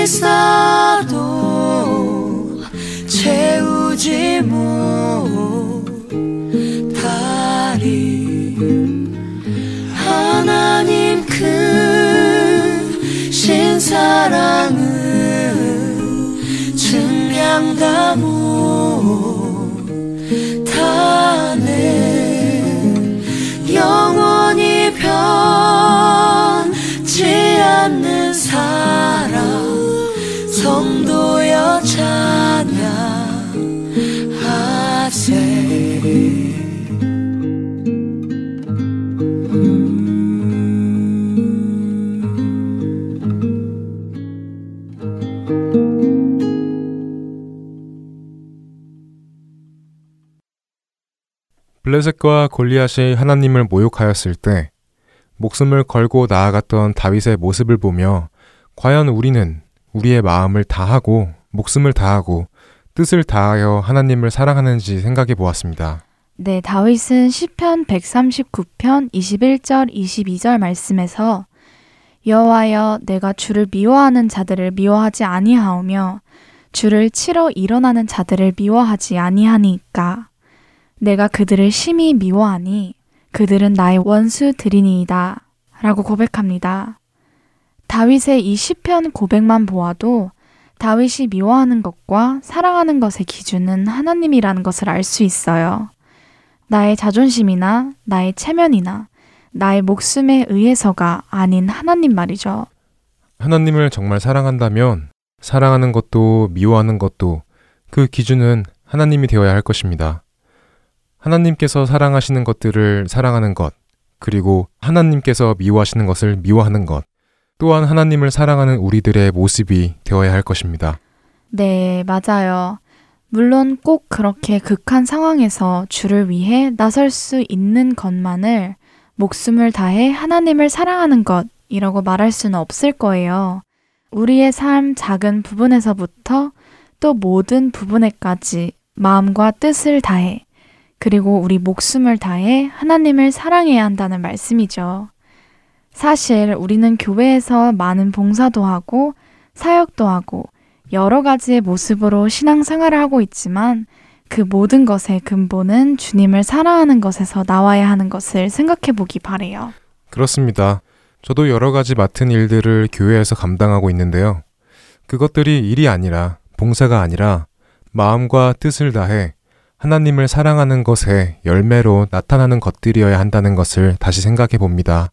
Speaker 4: 쌓도 채우지 못하리. 하나님 크신 사랑을 증량다 못
Speaker 1: 블레셋과 골리앗이 하나님을 모욕하였을 때 목숨을 걸고 나아갔던 다윗의 모습을 보며 과연 우리는 우리의 마음을 다하고 목숨을 다하고 뜻을 다하여 하나님을 사랑하는지 생각해 보았습니다.
Speaker 2: 네, 다윗은 시편 139편 21절 22절 말씀에서 여호와여 내가 주를 미워하는 자들을 미워하지 아니하오며 주를 치러 일어나는 자들을 미워하지 아니하니까 내가 그들을 심히 미워하니 그들은 나의 원수들이니이다 라고 고백합니다. 다윗의 이 시편 고백만 보아도 다윗이 미워하는 것과 사랑하는 것의 기준은 하나님이라는 것을 알 수 있어요. 나의 자존심이나 나의 체면이나 나의 목숨에 의해서가 아닌 하나님 말이죠.
Speaker 1: 하나님을 정말 사랑한다면 사랑하는 것도 미워하는 것도 그 기준은 하나님이 되어야 할 것입니다. 하나님께서 사랑하시는 것들을 사랑하는 것, 그리고 하나님께서 미워하시는 것을 미워하는 것, 또한 하나님을 사랑하는 우리들의 모습이 되어야 할 것입니다.
Speaker 2: 네, 맞아요. 물론 꼭 그렇게 극한 상황에서 주를 위해 나설 수 있는 것만을 목숨을 다해 하나님을 사랑하는 것이라고 말할 수는 없을 거예요. 우리의 삶 작은 부분에서부터 또 모든 부분에까지 마음과 뜻을 다해 그리고 우리 목숨을 다해 하나님을 사랑해야 한다는 말씀이죠. 사실 우리는 교회에서 많은 봉사도 하고 사역도 하고 여러 가지의 모습으로 신앙생활을 하고 있지만 그 모든 것의 근본은 주님을 사랑하는 것에서 나와야 하는 것을 생각해 보기 바래요.
Speaker 1: 그렇습니다. 저도 여러 가지 맡은 일들을 교회에서 감당하고 있는데요. 그것들이 일이 아니라 봉사가 아니라 마음과 뜻을 다해 하나님을 사랑하는 것의 열매로 나타나는 것들이어야 한다는 것을 다시 생각해 봅니다.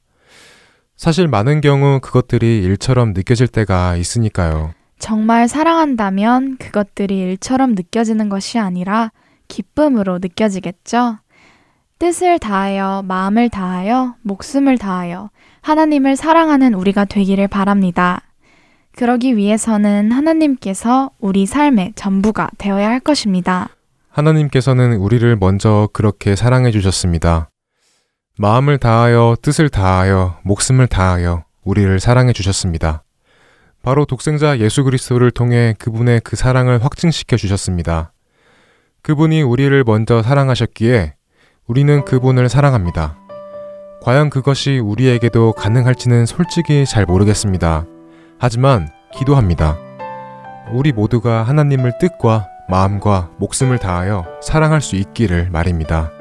Speaker 1: 사실 많은 경우 그것들이 일처럼 느껴질 때가 있으니까요.
Speaker 2: 정말 사랑한다면 그것들이 일처럼 느껴지는 것이 아니라 기쁨으로 느껴지겠죠? 뜻을 다하여, 마음을 다하여, 목숨을 다하여 하나님을 사랑하는 우리가 되기를 바랍니다. 그러기 위해서는 하나님께서 우리 삶의 전부가 되어야 할 것입니다.
Speaker 1: 하나님께서는 우리를 먼저 그렇게 사랑해 주셨습니다. 마음을 다하여, 뜻을 다하여, 목숨을 다하여 우리를 사랑해 주셨습니다. 바로 독생자 예수 그리스도를 통해 그분의 그 사랑을 확증시켜 주셨습니다. 그분이 우리를 먼저 사랑하셨기에 우리는 그분을 사랑합니다. 과연 그것이 우리에게도 가능할지는 솔직히 잘 모르겠습니다. 하지만 기도합니다. 우리 모두가 하나님을 뜻과 마음과 목숨을 다하여 사랑할 수 있기를 말입니다.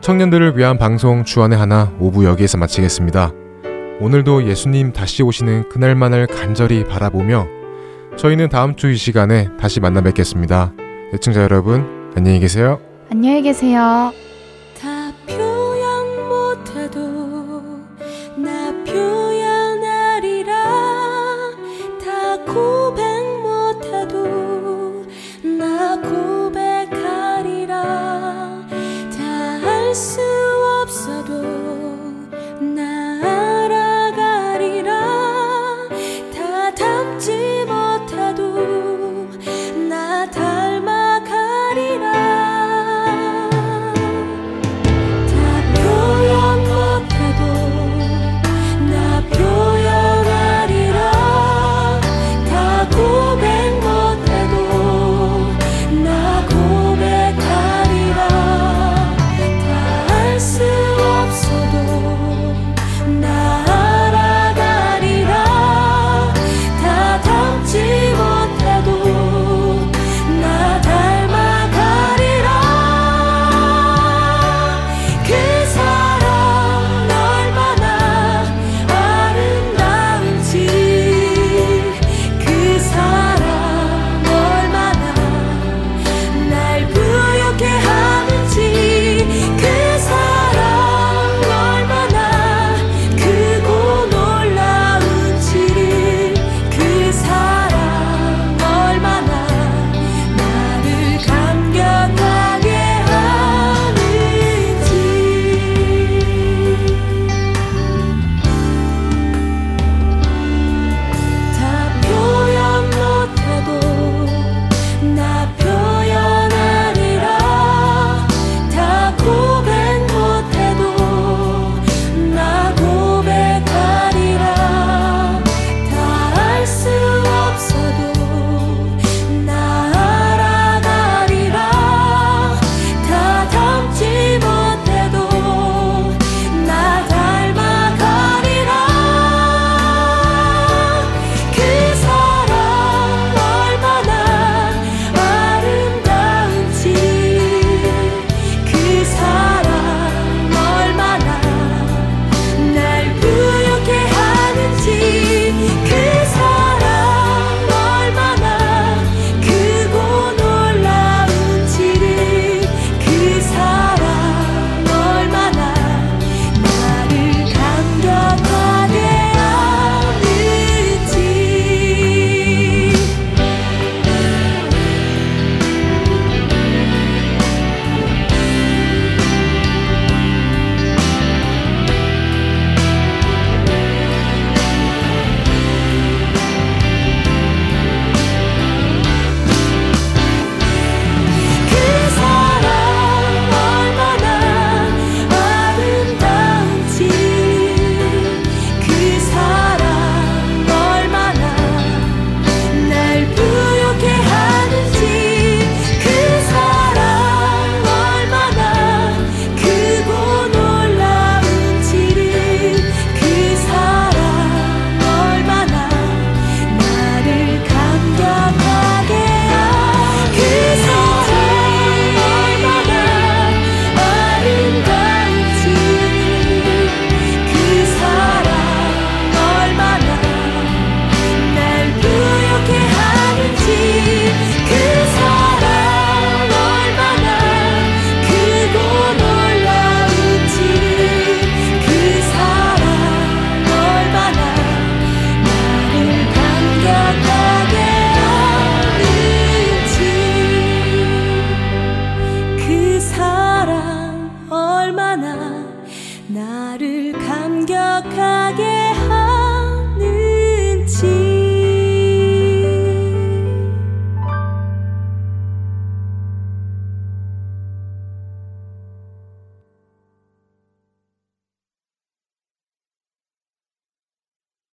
Speaker 1: 청년들을 위한 방송 주안의 하나 5부 여기에서 마치겠습니다. 오늘도 예수님 다시 오시는 그날만을 간절히 바라보며 저희는 다음 주 이 시간에 다시 만나 뵙겠습니다. 애청자 여러분, 안녕히 계세요.
Speaker 2: 안녕히 계세요.